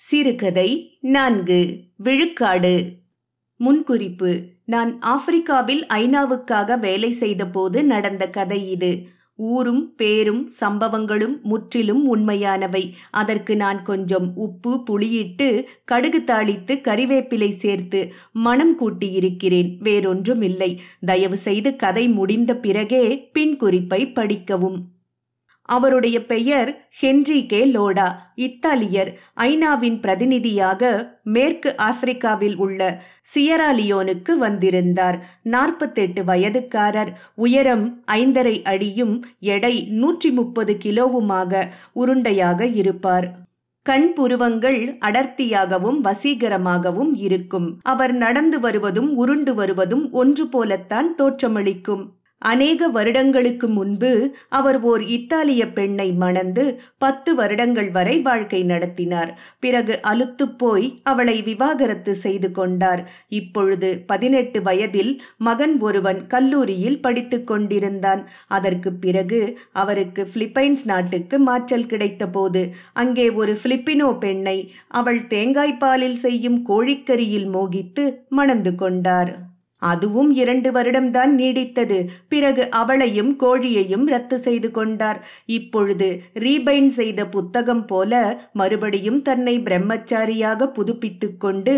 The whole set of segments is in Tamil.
சிறுகதை நான்கு விழுக்காடு. முன்குறிப்பு நான் ஆப்பிரிக்காவில் ஐநாவுக்காக வேலை செய்தபோது நடந்த கதை இது. ஊரும் பேரும் சம்பவங்களும் முற்றிலும் உண்மையானவை. அதற்கு நான் கொஞ்சம் உப்பு புளியிட்டு கடுகு தாளித்து கறிவேப்பிலை சேர்த்து மனம் கூட்டியிருக்கிறேன். வேறொன்றுமில்லை. தயவு செய்து கதை முடிந்த பிறகே பின் குறிப்பை படிக்கவும். அவருடைய பெயர் ஹென்ரிகே லோடா இத்தாலியர். ஐநாவின் பிரதிநிதியாக மேற்கு ஆப்பிரிக்காவில் உள்ள சியராலியோனுக்கு வந்திருந்தார். நாற்பத்தெட்டு வயதுக்காரர். உயரம் ஐந்தரை அடியும் எடை நூற்றி முப்பது கிலோவுமாக உருண்டையாக இருப்பார். கண் புருவங்கள் அடர்த்தியாகவும் வசீகரமாகவும் இருக்கும். அவர் நடந்து வருவதும் உருண்டு வருவதும் ஒன்று போலத்தான் தோற்றமளிக்கும். அநேக வருடங்களுக்கு முன்பு அவர் ஓர் இத்தாலிய பெண்ணை மணந்து பத்து வருடங்கள் வரை வாழ்க்கை நடத்தினார். பிறகு அலுத்துப் போய் அவளை விவாகரத்து செய்து கொண்டார். இப்பொழுது பதினெட்டு வயதில் மகன் ஒருவன் கல்லூரியில் படித்து கொண்டிருந்தான். அதற்கு பிறகு அவருக்கு பிலிப்பைன்ஸ் நாட்டுக்கு மாற்றல் கிடைத்தபோது அங்கே ஒரு பிலிப்பினோ பெண்ணை அவள் தேங்காய்பாலில் செய்யும் கோழிக்கறியில் மோகித்து மணந்து கொண்டார். அதுவும் இரண்டு வருடம்தான் நீடித்தது. பிறகு அவளையும் கோழியையும் ரத்து செய்து கொண்டார். இப்பொழுது ரீபைன் செய்த புத்தகம் போல மறுபடியும் தன்னை பிரம்மச்சாரியாக புதுப்பித்து கொண்டு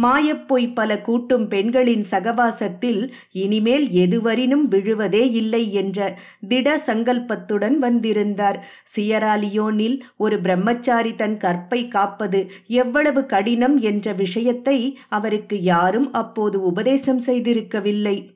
மாயப்பொய் பல கூட்டும் பெண்களின் சகவாசத்தில் இனிமேல் எதுவரினும் விழுவதே இல்லை என்ற திட சங்கல்பத்துடன் வந்திருந்தார். சியராலியோனில் ஒரு பிரம்மச்சாரி தன் கற்பை காப்பது எவ்வளவு கடினம் என்ற விஷயத்தை அவருக்கு யாரும் அப்போது உபதேசம் செய்திருக்கவில்லை.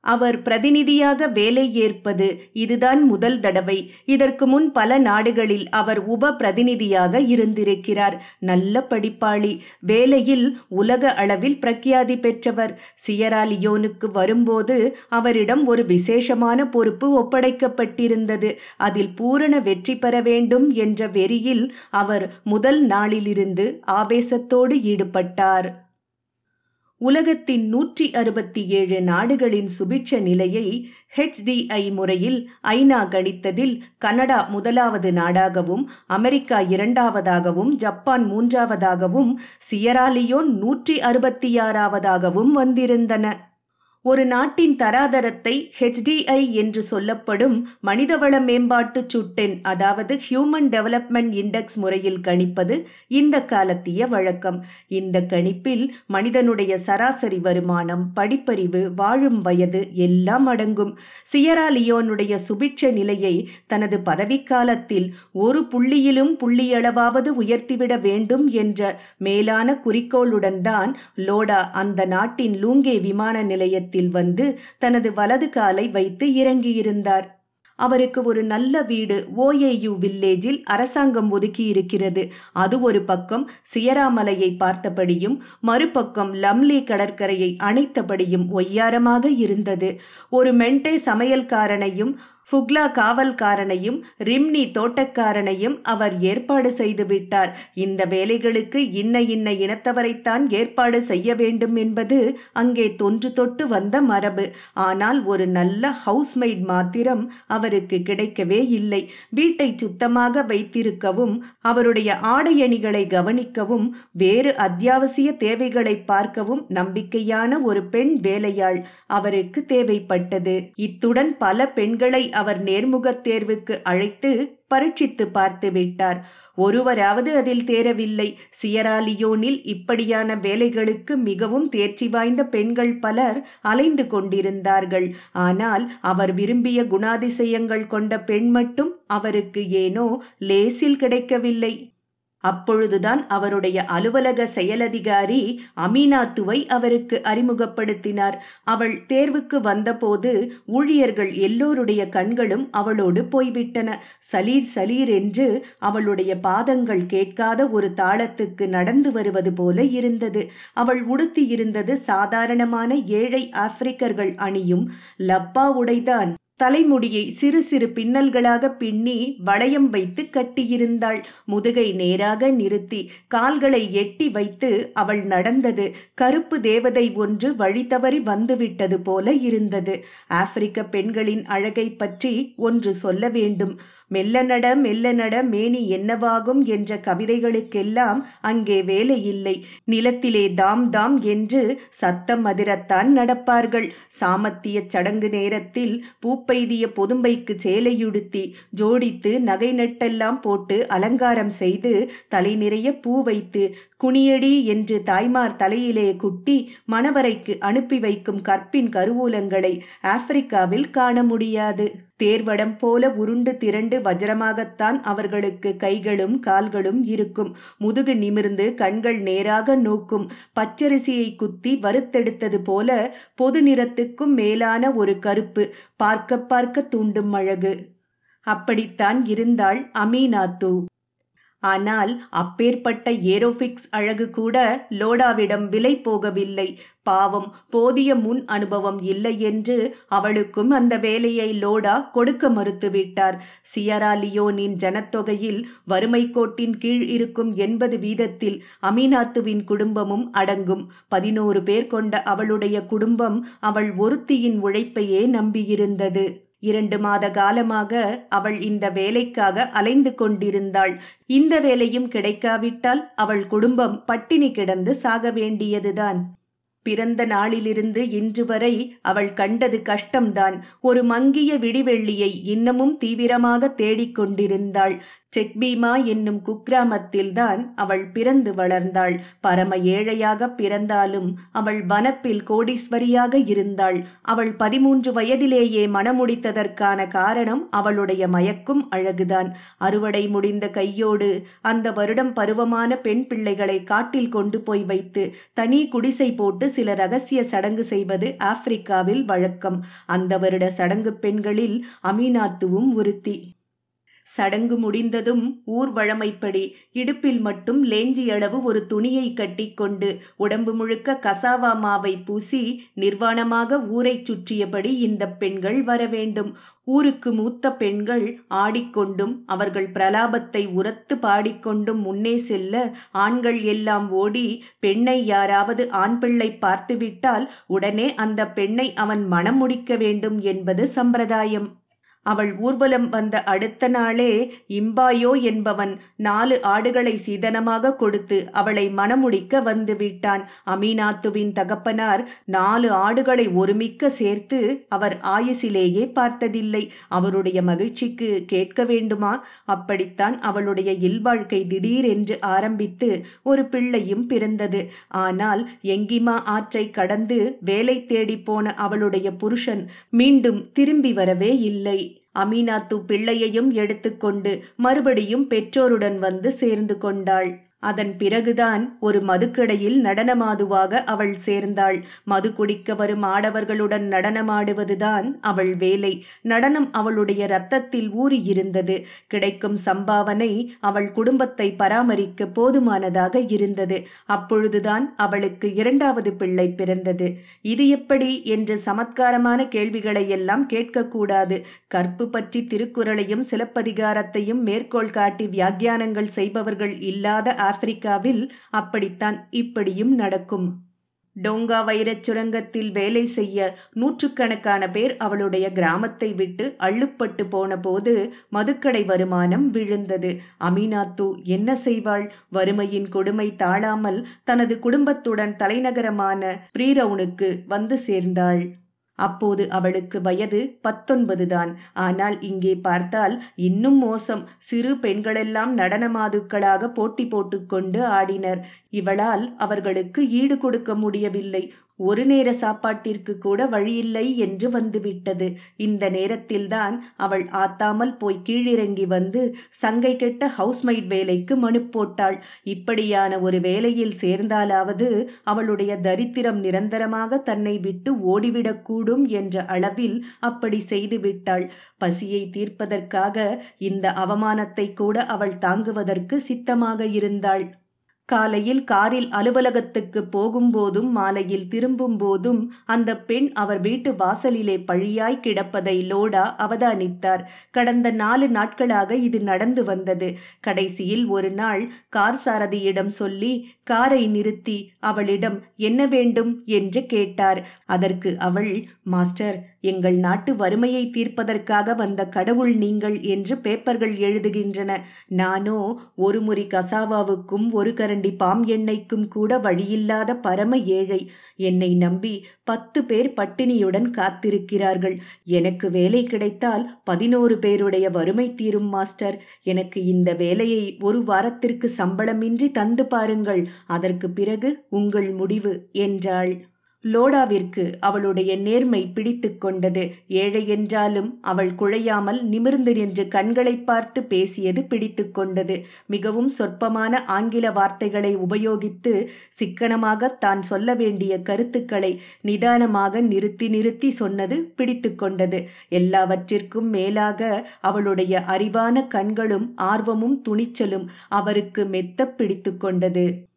அவர் பிரதிநிதியாக வேலை ஏற்பது இதுதான் முதல் தடவை. இதற்கு முன் பல நாடுகளில் அவர் உப பிரதிநிதியாக இருந்திருக்கிறார். நல்ல படிப்பாளி. வேலையில் உலக அளவில் பிரக்யாதி பெற்றவர். சியராலியோனுக்கு வரும்போது அவரிடம் ஒரு விசேஷமான பொறுப்பு ஒப்படைக்கப்பட்டிருந்தது. அதில் பூரண வெற்றி பெற வேண்டும் என்ற வெறியில் அவர் முதல் நாளிலிருந்து ஆவேசத்தோடு ஈடுபட்டார். உலகத்தின் நூற்றி அறுபத்தி ஏழு நாடுகளின் சுபிட்ச நிலையை ஹெச்டிஐ முறையில் ஐநா கணித்ததில் கனடா முதலாவது நாடாகவும் அமெரிக்கா இரண்டாவதாகவும் ஜப்பான் மூன்றாவதாகவும் சியராலியோன் நூற்றி அறுபத்தி ஆறாவதாகவும் வந்திருந்தன. ஒரு நாட்டின் தராதரத்தை ஹெச்டிஐ என்று சொல்லப்படும் மனிதவள மேம்பாட்டு சுட்டெண் அதாவது ஹியூமன் டெவலப்மெண்ட் இண்டெக்ஸ் முறையில் கணிப்பது இந்த காலத்திய வழக்கம். இந்த கணிப்பில் மனிதனுடைய சராசரி வருமானம் படிப்பறிவு வாழும் வயது எல்லாம் அடங்கும். சியரா லியோனுடைய சுபிட்ச நிலையை தனது பதவிக்காலத்தில் ஒரு புள்ளியிலும் புள்ளியளவாவது உயர்த்திவிட வேண்டும் என்ற மேலான குறிக்கோளுடன் தான் லோடா அந்த நாட்டின் லூங்கே விமான நிலையத்தில் நிலையத்தில் வந்து தனது வலது காலை வைத்து இறங்கியிருந்தார். அவருக்கு ஒரு நல்ல வீடு ஓஏயு வில்லேஜில் அரசாங்கம் ஒதுக்கி இருக்கிறது அது ஒரு பக்கம் சியராமலையை பார்த்தபடியும் மறுபக்கம் லம்லி கடற்கரையை அணைத்தபடியும் ஒய்யாரமாக இருந்தது. ஒரு மென்டே சமையல்காரனையும் ஃபுக்லா காவல்காரனையும் ரிம்னி தோட்டக்காரனையும் அவர் ஏற்பாடு செய்து விட்டார். இந்த வேலைகளுக்கு இன்ன இன்ன இனத்தவரைத்தான் ஏற்பாடு செய்ய வேண்டும் என்பது அங்கே தொன்று தொட்டு வந்த மரபு. ஆனால் ஒரு நல்ல ஹவுஸ்மெய்ட் மாத்திரம் அவருக்கு கிடைக்கவே இல்லை. வீட்டை சுத்தமாக வைத்திருக்கவும் அவருடைய ஆடையணிகளை கவனிக்கவும் வேறு அத்தியாவசிய தேவைகளை பார்க்கவும் நம்பிக்கையான ஒரு பெண் வேலையாள் அவருக்கு தேவைப்பட்டது. இத்துடன் பல பெண்களை அவர் நேர்முகத் தேர்வுக்கு அழைத்து பரீட்சித்து பார்த்து விட்டார். ஒருவராவது அதில் தேரவில்லை. சியராலியோனில் இப்படியான வேலைகளுக்கு மிகவும் தேர்ச்சி வாய்ந்த பெண்கள் பலர் அலைந்து கொண்டிருந்தார்கள். ஆனால் அவர் விரும்பிய குணாதிசயங்கள் கொண்ட பெண் மட்டும் அவருக்கு ஏனோ லேசில் கிடைக்கவில்லை. அப்பொழுதுதான் அவருடைய அலுவலக செயலதிகாரி அமீனாத்துவை அவருக்கு அறிமுகப்படுத்தினார். அவள் தேர்வுக்கு வந்தபோது ஊழியர்கள் எல்லோருடைய கண்களும் அவளோடு போய்விட்டன. சலீர் சலீர் என்று அவளுடைய பாதங்கள் கேட்காத ஒரு தாளத்துக்கு நடந்து வருவது போல இருந்தது. அவள் உடுத்தியிருந்தது சாதாரணமான ஏழை ஆப்பிரிக்கர்கள் அணியும் லப்பா உடைதான். தலைமுடியை சிறு சிறு பின்னல்களாக பின்னி வளையம் வைத்து கட்டியிருந்தாள். முதுகை நேராக நிறுத்தி கால்களை எட்டி வைத்து அவள் நடந்தது. கருப்பு தேவதை ஒன்று வழி தவறி வந்துவிட்டது போல இருந்தது. ஆப்பிரிக்க பெண்களின் அழகை பற்றி ஒன்று சொல்ல வேண்டும். மெல்ல நட மெல்ல நட மேனி என்னவாகும் என்ற கவிதைகளுக்கெல்லாம் அங்கே வேலை இல்லை. நிலத்திலே தாம் தாம் என்று சத்தம் அதிரத்தான் நடப்பார்கள். சாமத்திய சடங்கு நேரத்தில் பூப்பெய்திய பொதும்பைக்கு சேலையுடுத்தி ஜோடித்து நகை நட்டெல்லாம் போட்டு அலங்காரம் செய்து தலை நிறைய பூ வைத்து குனியடி என்று தாய்மார் தலையிலே குட்டி மணவரைக்கு அனுப்பி வைக்கும் கற்பின் கருவூலங்களை ஆப்பிரிக்காவில் காண முடியாது. தேர்வடம் போல உருண்டு திரண்டு வஜரமாகத்தான் அவர்களுக்கு கைகளும் கால்களும் இருக்கும். முதுகு நிமிர்ந்து கண்கள் நேராக நோக்கும். பச்சரிசியை குத்தி வறுத்தெடுத்தது போல பொது நிறத்துக்கும் மேலான ஒரு கருப்பு. பார்க்க பார்க்க தூண்டும் அழகு. அப்படித்தான் இருந்தாள் அமீனாத்து. ஆனால் அப்பேற்பட்ட ஏரோஃபிக்ஸ் அழகு கூட லோடாவிடம் விலை போகவில்லை. பாவம் போதிய முன் அனுபவம் இல்லை என்று அவளுக்கும் அந்த வேலையை லோடா கொடுக்க மறுத்துவிட்டார். சியரா லியோனின் ஜனத்தொகையில் வறுமை கோட்டின் கீழ் இருக்கும் எண்பது வீதத்தில் அமீனாத்துவின் குடும்பமும் அடங்கும். பதினோரு பேர் கொண்ட அவளுடைய குடும்பம் அவள் ஒருத்தியின் உழைப்பையே நம்பியிருந்தது. இரண்டு மாத காலமாக அவள் இந்த வேலைக்காக அலைந்து கொண்டிருந்தாள். இந்த வேலையும் கிடைக்காவிட்டால் அவள் குடும்பம் பட்டினி கிடந்து சாக வேண்டியதுதான். பிறந்த நாளிலிருந்து இன்று வரை அவள் கண்டது கஷ்டம்தான். ஒரு மங்கிய விடிவெள்ளியை இன்னமும் தீவிரமாக தேடிக்கொண்டிருந்தாள். செக்பீமா என்னும் குக்கிராமத்தில்தான் அவள் பிறந்து வளர்ந்தாள். பரம ஏழையாக பிறந்தாலும் அவள் வனப்பில் கோடீஸ்வரியாக இருந்தாள். அவள் பதிமூன்று வயதிலேயே மணமுடித்ததற்கான காரணம் அவளுடைய மயக்கும் அழகுதான். அறுவடை முடிந்த கையோடு அந்த வருடம் பருவமான பெண் பிள்ளைகளை காட்டில் கொண்டு போய் வைத்து தனி குடிசை போட்டு சில ரகசிய சடங்கு செய்வது ஆப்பிரிக்காவில் வழக்கம். அந்த வருட சடங்கு பெண்களில் அமீனாத்துவும் ஒருத்தி. சடங்கு முடிந்ததும் ஊர் வழமைப்படி இடுப்பில் மட்டும் லேஞ்சி அளவு ஒரு துணியை கட்டிக்கொண்டு உடம்பு முழுக்க கசாவா மாவை பூசி நிர்வாணமாக ஊரைச் சுற்றியபடி இந்த பெண்கள் வர வேண்டும். ஊருக்கு மூத்த பெண்கள் ஆடிக்கொண்டும் அவர்கள் பிரலாபத்தை உரத்து பாடிக்கொண்டும் முன்னே செல்ல ஆண்கள் எல்லாம் ஓடி பெண்ணை யாராவது ஆண் பிள்ளை பார்த்துவிட்டால் உடனே அந்த பெண்ணை அவன் மணம் முடிக்க வேண்டும் என்பது சம்பிரதாயம். அவள் ஊர்வலம் வந்த அடுத்த நாளே இம்பாயோ என்பவன் நாலு ஆடுகளை சீதனமாக கொடுத்து அவளை மணமுடிக்க வந்து விட்டான். அமீனாத்துவின் தகப்பனார் நாலு ஆடுகளை ஒருமிக்க சேர்த்து அவர் ஆயுசிலேயே பார்த்ததில்லை. அவருடைய மகிழ்ச்சிக்கு கேட்க வேண்டுமா? அப்படித்தான் அவளுடைய இல்வாழ்க்கை திடீரென்று ஆரம்பித்து ஒரு பிள்ளையும் பிறந்தது. ஆனால் எங்கிமா ஆற்றை கடந்து வேலை தேடி போன அவளுடைய புருஷன் மீண்டும் திரும்பி வரவே இல்லை. அமீனாத்து பிள்ளையையும் எடுத்துக்கொண்டு மறுபடியும் பெற்றோருடன் வந்து சேர்ந்து கொண்டாள். அதன் பிறகுதான் ஒரு மதுக்கடையில் நடனமாதுவாக அவள் சேர்ந்தாள். மது குடிக்க வரும் ஆடவர்களுடன் நடனமாடுவதுதான் அவள் வேலை. நடனம் அவளுடைய இரத்தத்தில் ஊறியிருந்தது. கிடைக்கும் சம்பாவனை அவள் குடும்பத்தை பராமரிக்க போதுமானதாக இருந்தது. அப்பொழுதுதான் அவளுக்கு இரண்டாவது பிள்ளை பிறந்தது. இது எப்படி என்று சமத்காரமான கேள்விகளை எல்லாம் கேட்கக்கூடாது. கற்பு பற்றி திருக்குறளையும் சிலப்பதிகாரத்தையும் மேற்கோள் காட்டி வியாக்கியானங்கள் செய்பவர்கள் இல்லாத ஆப்பிரிக்காவில் அப்படித்தான் இப்படியும் நடக்கும். டோங்கா வைரச் சுரங்கத்தில் வேலை செய்ய நூற்றுக்கணக்கான பேர் அவளுடைய கிராமத்தை விட்டு அள்ளுப்பட்டு போன போது மதுக்கடை வருமானம் விழுந்தது. அமீனாத்து என்ன செய்வாள்? வறுமையின் கொடுமை தாழாமல் தனது குடும்பத்துடன் தலைநகரமான பிரீரவுனுக்கு வந்து சேர்ந்தாள். அப்போது அவளுக்கு வயது பத்தொன்பது தான். ஆனால் இங்கே பார்த்தால் இன்னும் மோசம். சிறு பெண்களெல்லாம் நடனமாதுக்களாக போட்டி போட்டுக்கொண்டு ஆடினர். இவளால் அவர்களுக்கு ஈடு கொடுக்க முடியவில்லை. ஒரு நேர சாப்பாட்டிற்கு கூட வழியில்லை என்று வந்துவிட்டது. இந்த நேரத்தில்தான் அவள் ஆத்தாமல் போய் கீழிறங்கி வந்து சங்கை கெட்ட ஹவுஸ்மைட் வேலைக்கு மனு போட்டாள். இப்படியான ஒரு வேலையில் சேர்ந்தாலாவது அவளுடைய தரித்திரம் நிரந்தரமாக தன்னை விட்டு ஓடிவிடக்கூடும் என்ற அளவில் அப்படி செய்துவிட்டாள். பசியை தீர்ப்பதற்காக இந்த அவமானத்தை கூட அவள் தாங்குவதற்கு சித்தமாக இருந்தாள். காலையில் காரில் அலுவலகத்துக்கு போகும்போதும் மாலையில் திரும்பும்போதும் அந்த பெண் அவர் வீட்டு வாசலிலே பழியாய் கிடப்பதை லோடா அவதானித்தார். கடந்த நாலு நாட்களாக இது நடந்து வந்தது. கடைசியில் ஒரு நாள் கார் சாரதியிடம் சொல்லி காரை நிறுத்தி அவளிடம் என்ன வேண்டும்? என்று கேட்டார். அதற்கு அவள் மாஸ்டர் எங்கள் நாட்டு வறுமையை தீர்ப்பதற்காக வந்த கடவுள் நீங்கள் என்று பேப்பர்கள் எழுதுகின்றன. நானோ ஒரு முறி கசாவாவுக்கும் ஒரு கரண் கரண்டி பாம் எண்ணெய்க்கும் கூட வழியில்லாத பரம ஏழை. என்னை நம்பி பத்து பேர் பட்டினியுடன் காத்திருக்கிறார்கள். எனக்கு வேலை கிடைத்தால் பதினோரு பேருடைய வறுமை தீரும் மாஸ்டர். எனக்கு இந்த வேலையை ஒரு வாரத்திற்கு சம்பளமின்றி தந்து பாருங்கள். அதற்கு பிறகு உங்கள் முடிவு என்றாள். லோடாவிற்கு அவளுடைய நேர்மை பிடித்து கொண்டது. ஏழை என்றாலும் அவள் குழையாமல் நிமிர்ந்து நின்று கண்களை பார்த்து பேசியது பிடித்து கொண்டது. மிகவும் சொற்பமான ஆங்கில வார்த்தைகளை உபயோகித்து சிக்கனமாக தான் சொல்ல வேண்டிய கருத்துக்களை நிதானமாக நிறுத்தி நிறுத்தி சொன்னது பிடித்து கொண்டது. எல்லாவற்றிற்கும் மேலாக அவளுடைய அறிவான கண்களும் ஆர்வமும் துணிச்சலும் அவருக்கு மெத்த பிடித்து கொண்டது.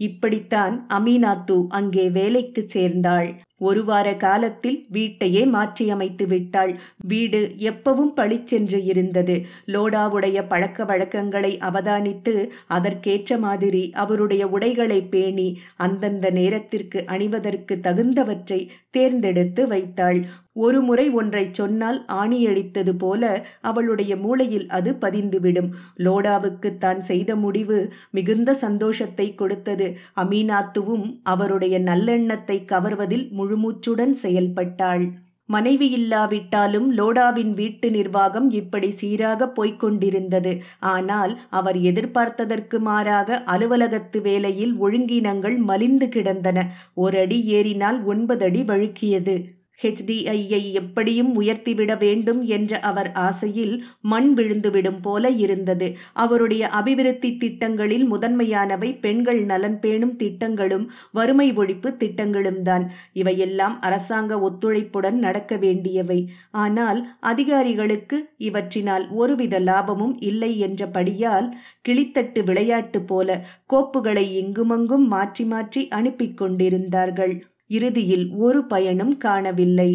இப்படித்தான் அமீனாத்து அங்கே வேலைக்கு சேர்ந்தாள். ஒரு வார காலத்தில் வீட்டையே மாற்றியமைத்து விட்டாள். வீடு எப்பவும் பளிச்சென்று இருந்தது. லோடாவுடைய பழக்க வழக்கங்களை அவதானித்து அதற்கேற்ற மாதிரி அவருடைய உடைகளை பேணி அந்தந்த நேரத்திற்கு அணிவதற்கு தகுந்தவற்றை தேர்ந்தெடுத்து வைத்தாள். ஒரு முறை ஒன்றை சொன்னால் ஆணியடித்தது போல அவளுடைய மூளையில் அது பதிந்துவிடும். லோடாவுக்கு தான் செய்த முடிவு மிகுந்த சந்தோஷத்தை கொடுத்தது. அமீனாத்துவும் அவருடைய நல்லெண்ணத்தை கவர்வதில் முழுமூச்சுடன் செயல்பட்டாள். மனைவி இல்லாவிட்டாலும் லோடாவின் வீட்டு நிர்வாகம் இப்படி சீராக போய்க் கொண்டிருந்தது. ஆனால் அவர் எதிர்பார்த்ததற்கு மாறாக அலுவலகத்து வேலையில் ஒழுங்கினங்கள் மலிந்து கிடந்தன. ஒரு அடி ஏறினால் ஒன்பது அடி வழுக்கியது. ஹெச்டிஐயை எப்படியும் உயர்த்திவிட வேண்டும் என்ற அவர் ஆசையில் மண் விழுந்துவிடும் போல இருந்தது. அவருடைய அபிவிருத்தி திட்டங்களில் முதன்மையானவை பெண்கள் நலன் பேணும் திட்டங்களும் வறுமை ஒழிப்பு திட்டங்களும் தான். இவையெல்லாம் அரசாங்க ஒத்துழைப்புடன் நடக்க வேண்டியவை. ஆனால் அதிகாரிகளுக்கு இவற்றினால் ஒருவித லாபமும் இல்லை என்றபடியால் கிளித்தட்டு விளையாட்டு போல கோப்புகளை இங்குமங்கும் மாற்றி மாற்றி அனுப்பிக் கொண்டிருந்தார்கள். இறுதியில் ஒரு பயனும் காணவில்லை.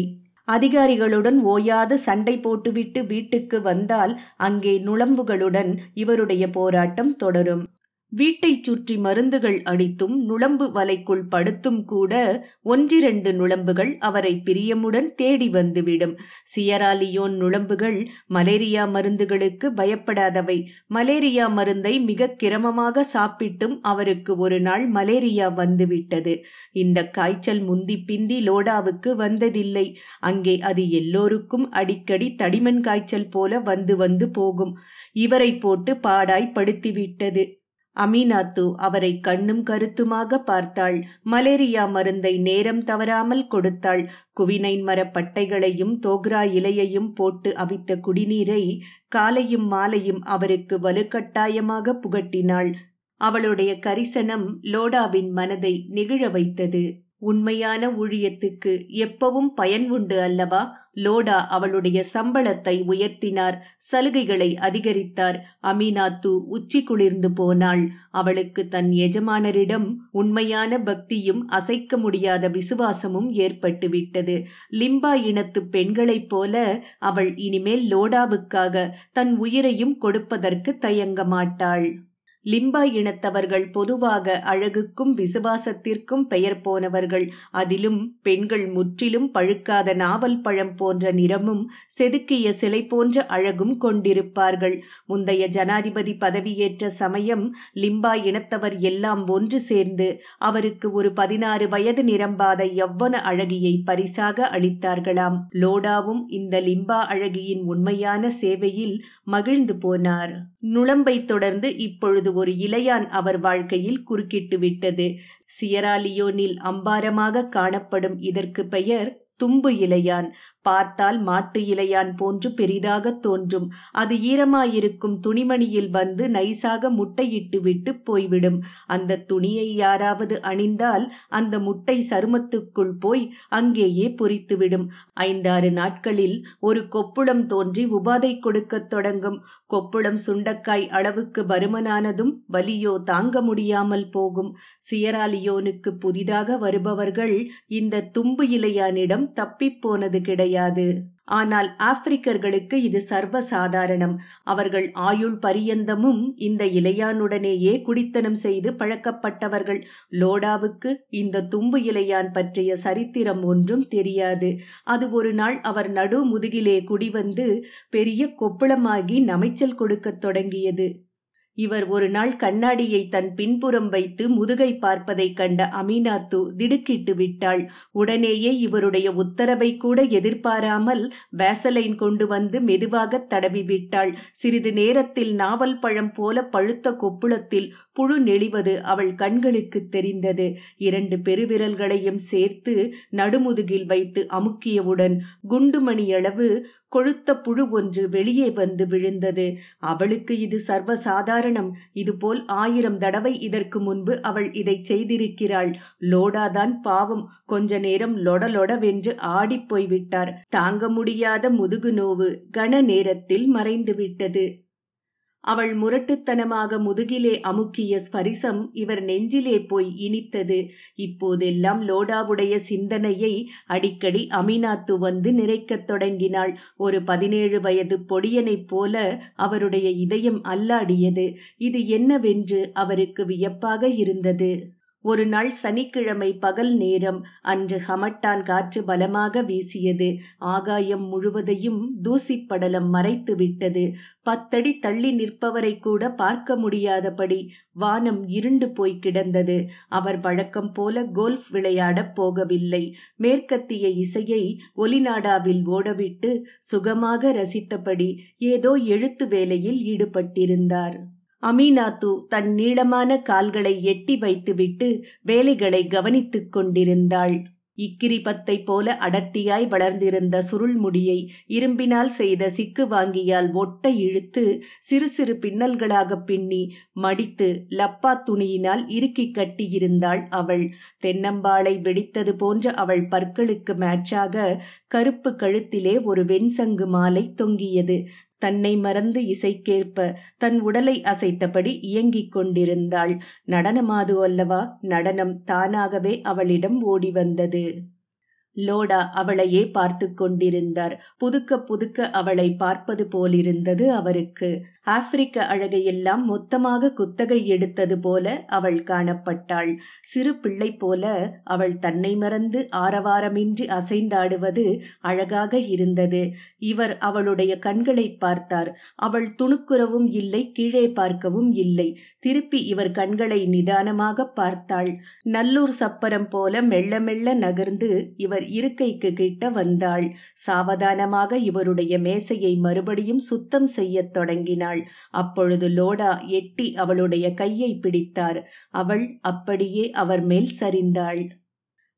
அதிகாரிகளுடன் ஓயாது சண்டை போட்டுவிட்டு வீட்டுக்கு வந்தால் அங்கே நுளம்புகளுடன் இவருடைய போராட்டம் தொடரும். வீட்டைச் சுற்றி மருந்துகள் அடித்தும் நுளம்பு வலைக்குள் படுத்தும் கூட ஒன்றிரண்டு நுளம்புகள் அவரை பிரியமுடன் தேடி வந்துவிடும். சியராலியோன் நுளம்புகள் மலேரியா மருந்துகளுக்கு பயப்படாதவை. மலேரியா மருந்தை மிக கிரமமாக சாப்பிட்டும் அவருக்கு ஒரு நாள் மலேரியா வந்துவிட்டது. இந்த காய்ச்சல் முந்தி பிந்தி லோடாவுக்கு வந்ததில்லை. அங்கே அது எல்லோருக்கும் அடிக்கடி தடிமன் காய்ச்சல் போல வந்து வந்து போகும். இவரை போட்டு பாடாய் படுத்திவிட்டது. அமீனாத்து அவரை கண்ணும் கருத்துமாக பார்த்தாள். மலேரியா மருந்தை நேரம் தவறாமல் கொடுத்தாள். குவினைன் மரப்பட்டைகளையும் தோக்ரா இலையையும் போட்டு அவித்த குடிநீரை காலையும் மாலையும் அவருக்கு வலுக்கட்டாயமாக புகட்டினாள். அவளுடைய கரிசனம் லோடாவின் மனதை நெகிழ வைத்தது. உண்மையான ஊழியத்துக்கு எப்பவும் பயன் உண்டு அல்லவா? லோடா அவளுடைய சம்பளத்தை உயர்த்தினார். சலுகைகளை அதிகரித்தார். அமீனாத்து உச்சி குளிர்ந்து போனாள். அவளுக்கு தன் எஜமானரிடம் உண்மையான பக்தியும் அசைக்க முடியாத விசுவாசமும் ஏற்பட்டுவிட்டது. லிம்பா இனத்து பெண்களைப் போல அவள் இனிமேல் லோடாவுக்காக தன் உயிரையும் கொடுப்பதற்கு தயங்க மாட்டாள். லிம்பா இனத்தவர்கள் பொதுவாக அழகுக்கும் விசுவாசத்திற்கும் பெயர் போனவர்கள். அதிலும் பெண்கள் முற்றிலும் பழுக்காத நாவல் பழம் போன்ற நிறமும் செதுக்கிய சிலை போன்ற அழகும் கொண்டிருப்பார்கள். முந்தைய ஜனாதிபதி பதவியேற்ற சமயம் லிம்பா இனத்தவர் எல்லாம் ஒன்று சேர்ந்து அவருக்கு ஒரு பதினாறு வயது நிரம்பாத எவ்வன அழகியை பரிசாக அளித்தார்களாம். லோடாவும் இந்த லிம்பா அழகியின் உண்மையான சேவையில் மகிழ்ந்து போனார். நுழம்பை தொடர்ந்து இப்பொழுது ஒரு இலையான் அவர் வாழ்க்கையில் குறுக்கிட்டு விட்டது. சியராலியோனில் அம்பாரமாக காணப்படும் இதற்கு பெயர் தும்பு இலையான். பார்த்தால் மாட்டு இலையான் போன்று பெரிதாக தோன்றும். அது ஈரமாயிருக்கும் துணிமணியில் வந்து நைசாக முட்டையிட்டு விட்டு போய்விடும். அந்த துணியை யாராவது அணிந்தால் அந்த முட்டை சருமத்துக்குள் போய் அங்கேயே பொறித்துவிடும் ஐந்தாறு நாட்களில் ஒரு கொப்புளம் தோன்றி உபாதை கொடுக்கத் தொடங்கும். கொப்புளம் சுண்டக்காய் அளவுக்கு பருமனானதும் வலியோ தாங்க முடியாமல் போகும். சியராலியோனுக்கு புதிதாக வருபவர்கள் இந்த தும்பு இலையானிடம் தப்பிப்போனது கிடையாது. ஆனால் ஆப்பிரிக்கர்களுக்கு இது சர்வசாதாரணம். அவர்கள் ஆயுள் பரியந்தமும் இந்த இலையானுடனேயே குடித்தனம் செய்து பழக்கப்பட்டவர்கள். லோடாவுக்கு இந்த தும்பு இலையான் பற்றிய சரித்திரம் ஒன்றும் தெரியாது. அது ஒரு நாள் அவர் நடு முதுகிலே குடிவந்து பெரிய கொப்புளமாகி நமைச்சல் கொடுக்கத் தொடங்கியது. இவர் ஒரு நாள் கண்ணாடியை தன் பின்புறம் வைத்து முதுகை பார்ப்பதைக் கண்ட அமீனாத்து திடுக்கிட்டு விட்டாள். உடனேயே இவருடைய உத்தரவை கூட எதிர்பாராமல் வேசலைன் கொண்டு வந்து மெதுவாக தடவி விட்டாள். சிறிது நேரத்தில் நாவல் பழம் போல பழுத்த கொப்புளத்தில் புழு நெளிவது அவள் கண்களுக்கு தெரிந்தது. இரண்டு பெருவிரல்களையும் சேர்த்து நடுமுதுகில் வைத்து அமுக்கியவுடன் குண்டுமணியளவு கொழுத்த புழு ஒன்று வெளியே வந்து விழுந்தது. அவளுக்கு இது சர்வசாதாரணம். இதுபோல் ஆயிரம் தடவை இதற்கு முன்பு அவள் இதை செய்திருக்கிறாள். லோடாதான் பாவம். கொஞ்ச நேரம் லொடலொடவென்று ஆடிப்போய்விட்டார் தாங்க முடியாத முதுகு நோவு. கன நேரத்தில் மறைந்து விட்டது அவள் முரட்டுத்தனமாக முதுகிலே அமுக்கிய ஸ்பரிசம் இவர் நெஞ்சிலே போய் இனித்தது. இப்போதெல்லாம் லோடாவுடைய சிந்தனையை அடிக்கடி அமினாத்து வந்து நிறைக்கத் தொடங்கினாள். ஒரு பதினேழு வயது பொடியனைப் போல அவருடைய இதயம் அல்லாடியது. இது என்னவென்று அவருக்கு வியப்பாக இருந்தது. ஒரு நாள் சனிக்கிழமை பகல் நேரம் அன்று ஹமட்டான் காற்று பலமாக வீசியது. ஆகாயம் முழுவதையும் தூசிப்படலம் மறைத்து விட்டது. பத்தடி தள்ளி நிற்பவரை கூட பார்க்க முடியாதபடி வானம் இருண்டு போய் கிடந்தது. அவர் வழக்கம் போல கோல்ஃப் விளையாடப் போகவில்லை. மேற்கத்திய இசையை ஒலிநாடாவில் ஓடவிட்டு சுகமாக ரசித்தபடி ஏதோ எழுத்து வேலையில் ஈடுபட்டிருந்தார். அமீனாத்து தன் நீளமான கால்களை எட்டி வைத்துவிட்டு வேலைகளை கவனித்துக் கொண்டிருந்தாள். இக்கிரிபத்தை போல அடர்த்தியாய் வளர்ந்திருந்த சுருள்முடியை இரும்பினால் செய்த சிக்கு வாங்கியால் ஒட்ட இழுத்து சிறு சிறு பின்னல்களாக பின்னி மடித்து லப்பா துணியினால் இறுக்கி கட்டியிருந்தாள் அவள். தென்னம்பாளை வெடித்தது போன்ற அவள் பற்களுக்கு மேட்சாக கருப்பு கழுத்திலே ஒரு வெண்சங்கு மாலை தொங்கியது. தன்னை மறந்து இசைக்கேற்ப தன் உடலை அசைத்தபடி இயங்கிக் கொண்டிருந்தாள். நடனமாது அல்லவா? நடனம் தானாகவே அவளிடம் ஓடி வந்தது. லோடா அவளையே பார்த்து கொண்டிருந்தார். புதுக்க புதுக்க அவளை பார்ப்பது போலிருந்தது அவருக்கு. ஆப்பிரிக்க அழகையெல்லாம் மொத்தமாக குத்தகை எடுத்தது போல அவள் காணப்பட்டாள். சிறு பிள்ளை போல அவள் தன்னை மறந்து ஆரவாரமின்றி அசைந்தாடுவது அழகாக இருந்தது. இவர் அவளுடைய கண்களை பார்த்தார். அவள் துணுக்குறவும் இல்லை கீழே பார்க்கவும் இல்லை. திருப்பி இவர் கண்களை நிதானமாக பார்த்தாள். நல்லூர் சப்பரம் போல மெல்ல மெல்ல நகர்ந்து இவர் இருக்கைக்கு கிட்ட வந்தாள். சாவதானமாக இவருடைய மேசையை மறுபடியும் சுத்தம் செய்யத் தொடங்கினாள். அப்பொழுது லோடா எட்டி அவளுடைய கையை பிடித்தார். அவள் அப்படியே அவர் மேல் சரிந்தாள்.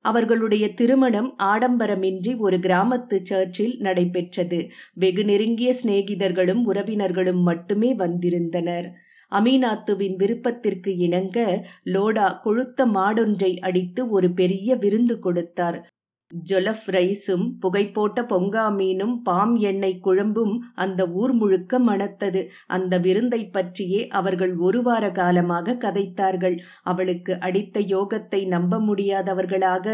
அவர்களுடைய திருமணம் ஆடம்பரமின்றி ஒரு கிராமத்து சர்ச்சில் நடைபெற்றது. வெகு நெருங்கிய சிநேகிதர்களும் உறவினர்களும் மட்டுமே வந்திருந்தனர். அமீனாத்துவின் விருப்பத்திற்கு இணங்க லோடா கொழுத்த மாடொன்றை அடித்து ஒரு பெரிய விருந்து கொடுத்தார். ஜொலஃப் ரைஸும் புகைப்போட்ட பொங்கா மீனும் பாம் எண்ணெய் குழம்பும் அந்த ஊர் முழுக்க மணத்தது. அந்த விருந்தை பற்றியே அவர்கள் ஒரு வார காலமாக கதைத்தார்கள். அவளுக்கு அடித்த யோகத்தை நம்ப முடியாதவர்களாக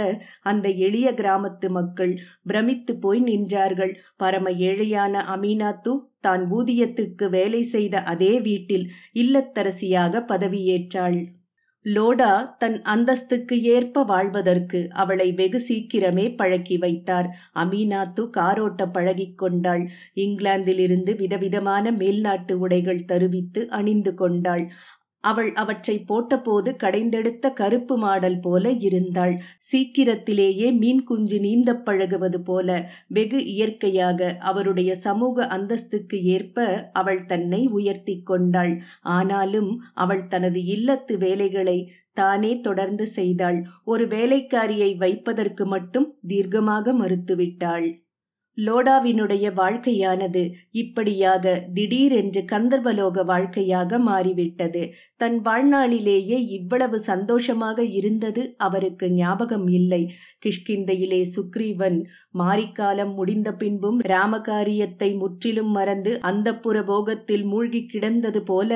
அந்த எளிய கிராமத்து மக்கள் பிரமித்து போய் நின்றார்கள். பரம ஏழையான அமீனாத்து தான் ஊதியத்துக்கு வேலை செய்த அதே வீட்டில் இல்லத்தரசியாக பதவியேற்றாள். லோடா தன் அந்தஸ்துக்கு ஏற்ப வாழ்வதற்கு அவளை வெகு சீக்கிரமே பழக்கி வைத்தார். அமீனாத்து காரோட்ட பழகிக்கொண்டாள் இங்கிலாந்திலிருந்து விதவிதமான மேல்நாட்டு உடைகள் தருவித்து அணிந்து கொண்டாள். அவள் அவற்றை போட்டபோது கடைந்தெடுத்த கருப்பு மாடல் போல இருந்தாள். சீக்கிரத்திலேயே மீன் குஞ்சு நீந்த பழகுவது போல வெகு இயற்கையாக அவருடைய சமூக அந்தஸ்துக்கு ஏற்ப அவள் தன்னை உயர்த்தி கொண்டாள். ஆனாலும் அவள் தனது இல்லத்து வேலைகளை தானே தொடர்ந்து செய்தாள். ஒரு வேலைக்காரியை வைப்பதற்கு மட்டும் தீர்க்கமாக மறுத்துவிட்டாள். லோடாவினுடைய வாழ்க்கையானது இப்படியாக திடீரென்று கந்தர்வலோக வாழ்க்கையாக மாறிவிட்டது. தன் வாழ்நாளிலேயே இவ்வளவு சந்தோஷமாக இருந்தது அவருக்கு ஞாபகம் இல்லை. கிஷ்கிந்தையிலே சுக்ரீவன் மாரிக்காலம் முடிந்த பின்பும் ராமகாரியத்தை முற்றிலும் மறந்து அந்த போகத்தில் மூழ்கி கிடந்தது போல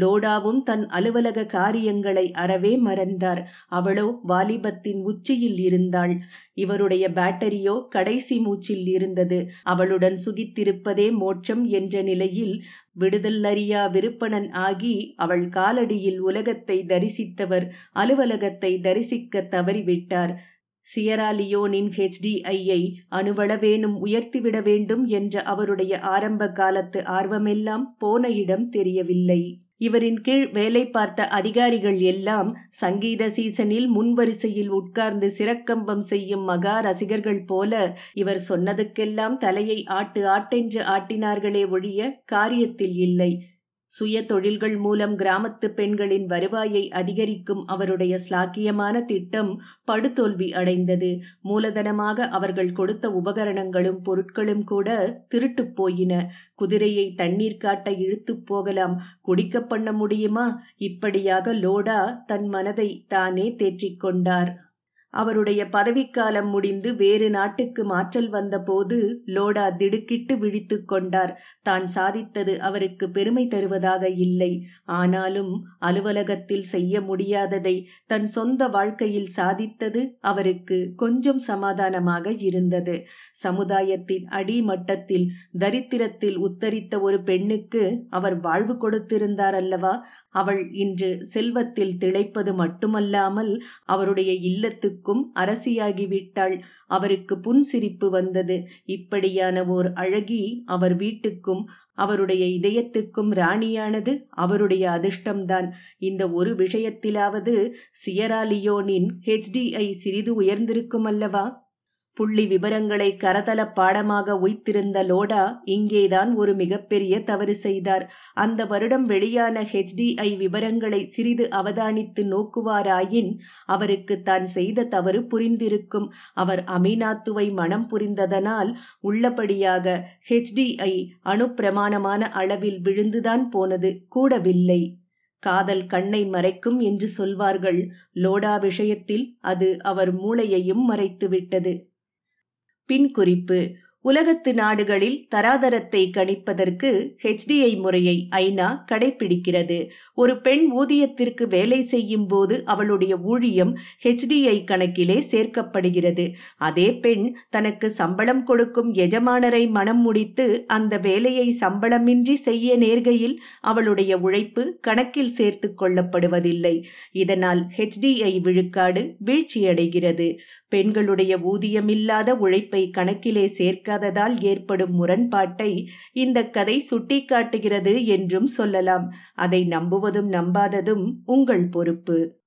லோடாவும் தன் அலுவலக காரியங்களை அறவே மறந்தார். அவளோ வாலிபத்தின் உச்சியில் இருந்தாள். இவருடைய பேட்டரியோ கடைசி மூச்சில் இருந்தது. அவளுடன் சுகித்திருப்பதே மோட்சம் என்ற நிலையில் விடுதல்லறியா விருப்பணன் ஆகி அவள் காலடியில் உலகத்தை தரிசித்தவர் அலுவலகத்தை தரிசிக்க தவறிவிட்டார். சியராலியோனின் ஹெச்டிஐயை அணுவளவேனும் உயர்த்திவிட வேண்டும் என்ற அவருடைய ஆரம்ப காலத்து ஆர்வமெல்லாம் போன இடம் தெரியவில்லை. இவரின் கீழ் வேலை பார்த்த அதிகாரிகள் எல்லாம் சங்கீத சீசனில் முன்வரிசையில் உட்கார்ந்து சிறக்கம்பம் செய்யும் மகா ரசிகர்கள் போல இவர் சொன்னதுக்கெல்லாம் தலையை ஆட்டு ஆட்டென்று ஆட்டினார்களே ஒழிய காரியத்தில் இல்லை. சுய தொழில்கள் மூலம் கிராமத்து பெண்களின் வருவாயை அதிகரிக்கும் அவருடைய ஸ்லாக்கியமான திட்டம் படுதோல்வி அடைந்தது. மூலதனமாக அவர்கள் கொடுத்த உபகரணங்களும் பொருட்களும் கூட திருட்டு போயின. குதிரையை தண்ணீர் காட்ட இழுத்து போகலாம். குடிக்க பண்ண முடியுமா? இப்படியாக லோடா தன் மனதை தானே தேற்றிக்கொண்டார் அவருடைய பதவிக்காலம் முடிந்து வேறு நாட்டுக்கு மாற்றல் வந்தபோது லோடா திடுக்கிட்டு விழித்து கொண்டார். தான் சாதித்தது அவருக்கு பெருமை தருவதாக இல்லை. ஆனாலும் அலுவலகத்தில் செய்ய முடியாததை தன் சொந்த வாழ்க்கையில் சாதித்தது அவருக்கு கொஞ்சம் சமாதானமாக இருந்தது. சமுதாயத்தின் அடிமட்டத்தில் தரித்திரத்தில் உத்தரித்த ஒரு பெண்ணுக்கு அவர் வாழ்வு கொடுத்திருந்தார் அல்லவா? அவள் இன்று செல்வத்தில் திளைப்பது மட்டுமல்லாமல் அவருடைய இல்லத்துக்கும் அரசியாகிவிட்டாள். அவருக்கு புன்சிரிப்பு வந்தது. இப்படியான ஓர் அழகி அவர் வீட்டுக்கும் அவருடைய இதயத்துக்கும் ராணியானது அவருடைய அதிர்ஷ்டம்தான். இந்த ஒரு விஷயத்திலாவது சியராலியோனின் ஹெச்டிஐ சிறிது உயர்ந்திருக்கும் அல்லவா புள்ளி விவரங்களை கரதல பாடமாக உய்த்திருந்த லோடா இங்கேதான் ஒரு மிகப்பெரிய தவறு செய்தார். அந்த வருடம் வெளியான ஹெச்டிஐ விவரங்களை சிறிது அவதானித்து நோக்குவாராயின் அவருக்கு தான் செய்த தவறு புரிந்திருக்கும். அவர் அமீனாத்துவை மனம் புரிந்ததனால் உள்ளபடியாக ஹெச்டிஐ அணுப்பிரமாணமான அளவில் விழுந்துதான் போனது. கூடவில்லை. காதல் கண்ணை மறைக்கும் என்று சொல்வார்கள். லோடா விஷயத்தில் அது அவர் மூளையையும் மறைத்துவிட்டது. பின் குறிப்பு உலகத்து நாடுகளில் தராதரத்தை கணிப்பதற்கு ஹெச்டிஐ முறையை ஐநா கடைபிடிக்கிறது ஒரு பெண் ஊதியத்திற்கு வேலை செய்யும் போது அவளுடைய ஊழியம் ஹெச்டிஐ கணக்கிலே சேர்க்கப்படுகிறது. அதே பெண் தனக்கு சம்பளம் கொடுக்கும் எஜமானரை மனம் முடித்து அந்த வேலையை சம்பளமின்றி செய்ய நேர்கையில் அவளுடைய உழைப்பு கணக்கில் சேர்த்து கொள்ளப்படுவதில்லை. இதனால் ஹெச்டிஐ விழுக்காடு வீழ்ச்சியடைகிறது. பெண்களுடைய ஊதியமில்லாத உழைப்பை கணக்கிலே சேர்க்க சேர்க்காததால் ஏற்படும் முரண்பாட்டை இந்த கதை சுட்டிக்காட்டுகிறது என்றும் சொல்லலாம். அதை நம்புவதும் நம்பாததும் உங்கள் பொறுப்பு.